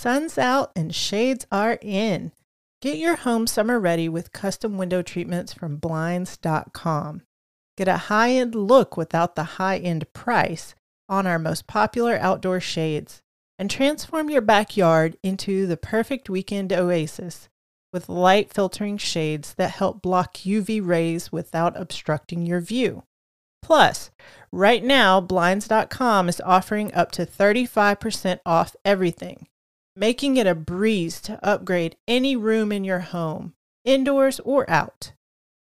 Sun's out and shades are in. Get your home summer ready with custom window treatments from Blinds.com. Get a high end look without the high end price on our most popular outdoor shades and transform your backyard into the perfect weekend oasis with light filtering shades that help block UV rays without obstructing your view. Plus, right now, Blinds.com is offering up to 35% off everything, making it a breeze to upgrade any room in your home, indoors or out.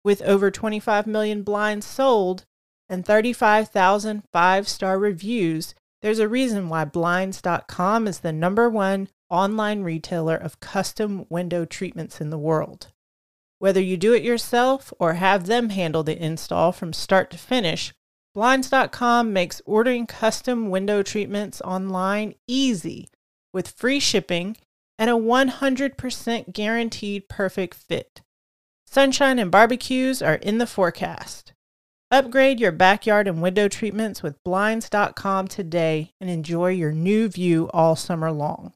With over 25 million blinds sold and 35,000 five star reviews, there's a reason why Blinds.com is the number one online retailer of custom window treatments in the world. Whether you do it yourself or have them handle the install from start to finish, Blinds.com makes ordering custom window treatments online easy with free shipping and a 100% guaranteed perfect fit. Sunshine and barbecues are in the forecast. Upgrade your backyard and window treatments with Blinds.com today and enjoy your new view all summer long.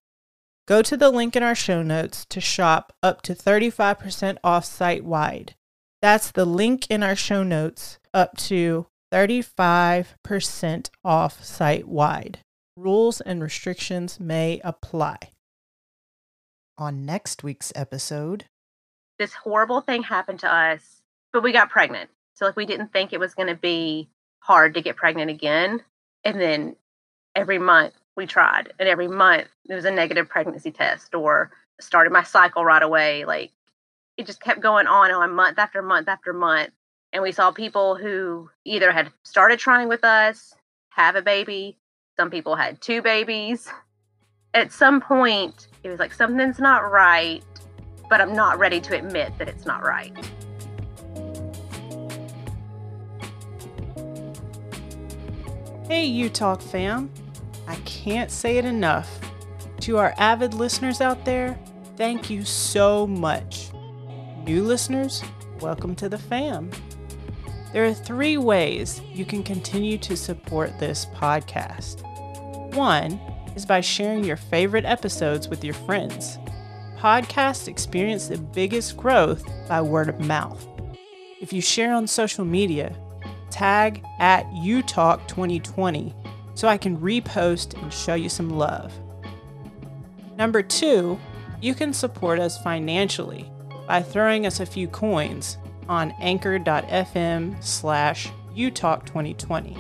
Go to the link in our show notes to shop up to 35% off site wide. That's the link in our show notes up to 35% off site wide. Rules and restrictions may apply. On next week's episode, this horrible thing happened to us, but we got pregnant. So like we didn't think it was going to be hard to get pregnant again. And then every month we tried, and every month it was a negative pregnancy test or started my cycle right away. Like it just kept going on and on month after month after month. And we saw people who either had started trying with us, have a baby. Some people had two babies. At some point, it was like something's not right, but I'm not ready to admit that it's not right. Hey, U Talk fam. I can't say it enough. To our avid listeners out there, thank you so much. New listeners, welcome to the fam. There are three ways you can continue to support this podcast. One is by sharing your favorite episodes with your friends. Podcasts experience the biggest growth by word of mouth. If you share on social media, tag at UTalk2020 so I can repost and show you some love. Number two, you can support us financially by throwing us a few coins on anchor.fm slash utalk2020.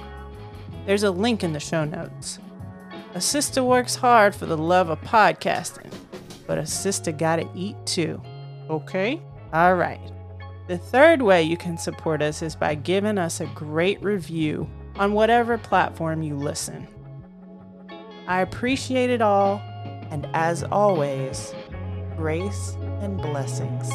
There's a link in the show notes. A sister works hard for the love of podcasting, but a sister gotta eat too. Okay? All right. The third way you can support us is by giving us a great review on whatever platform you listen. I appreciate it all, and as always, grace and blessings.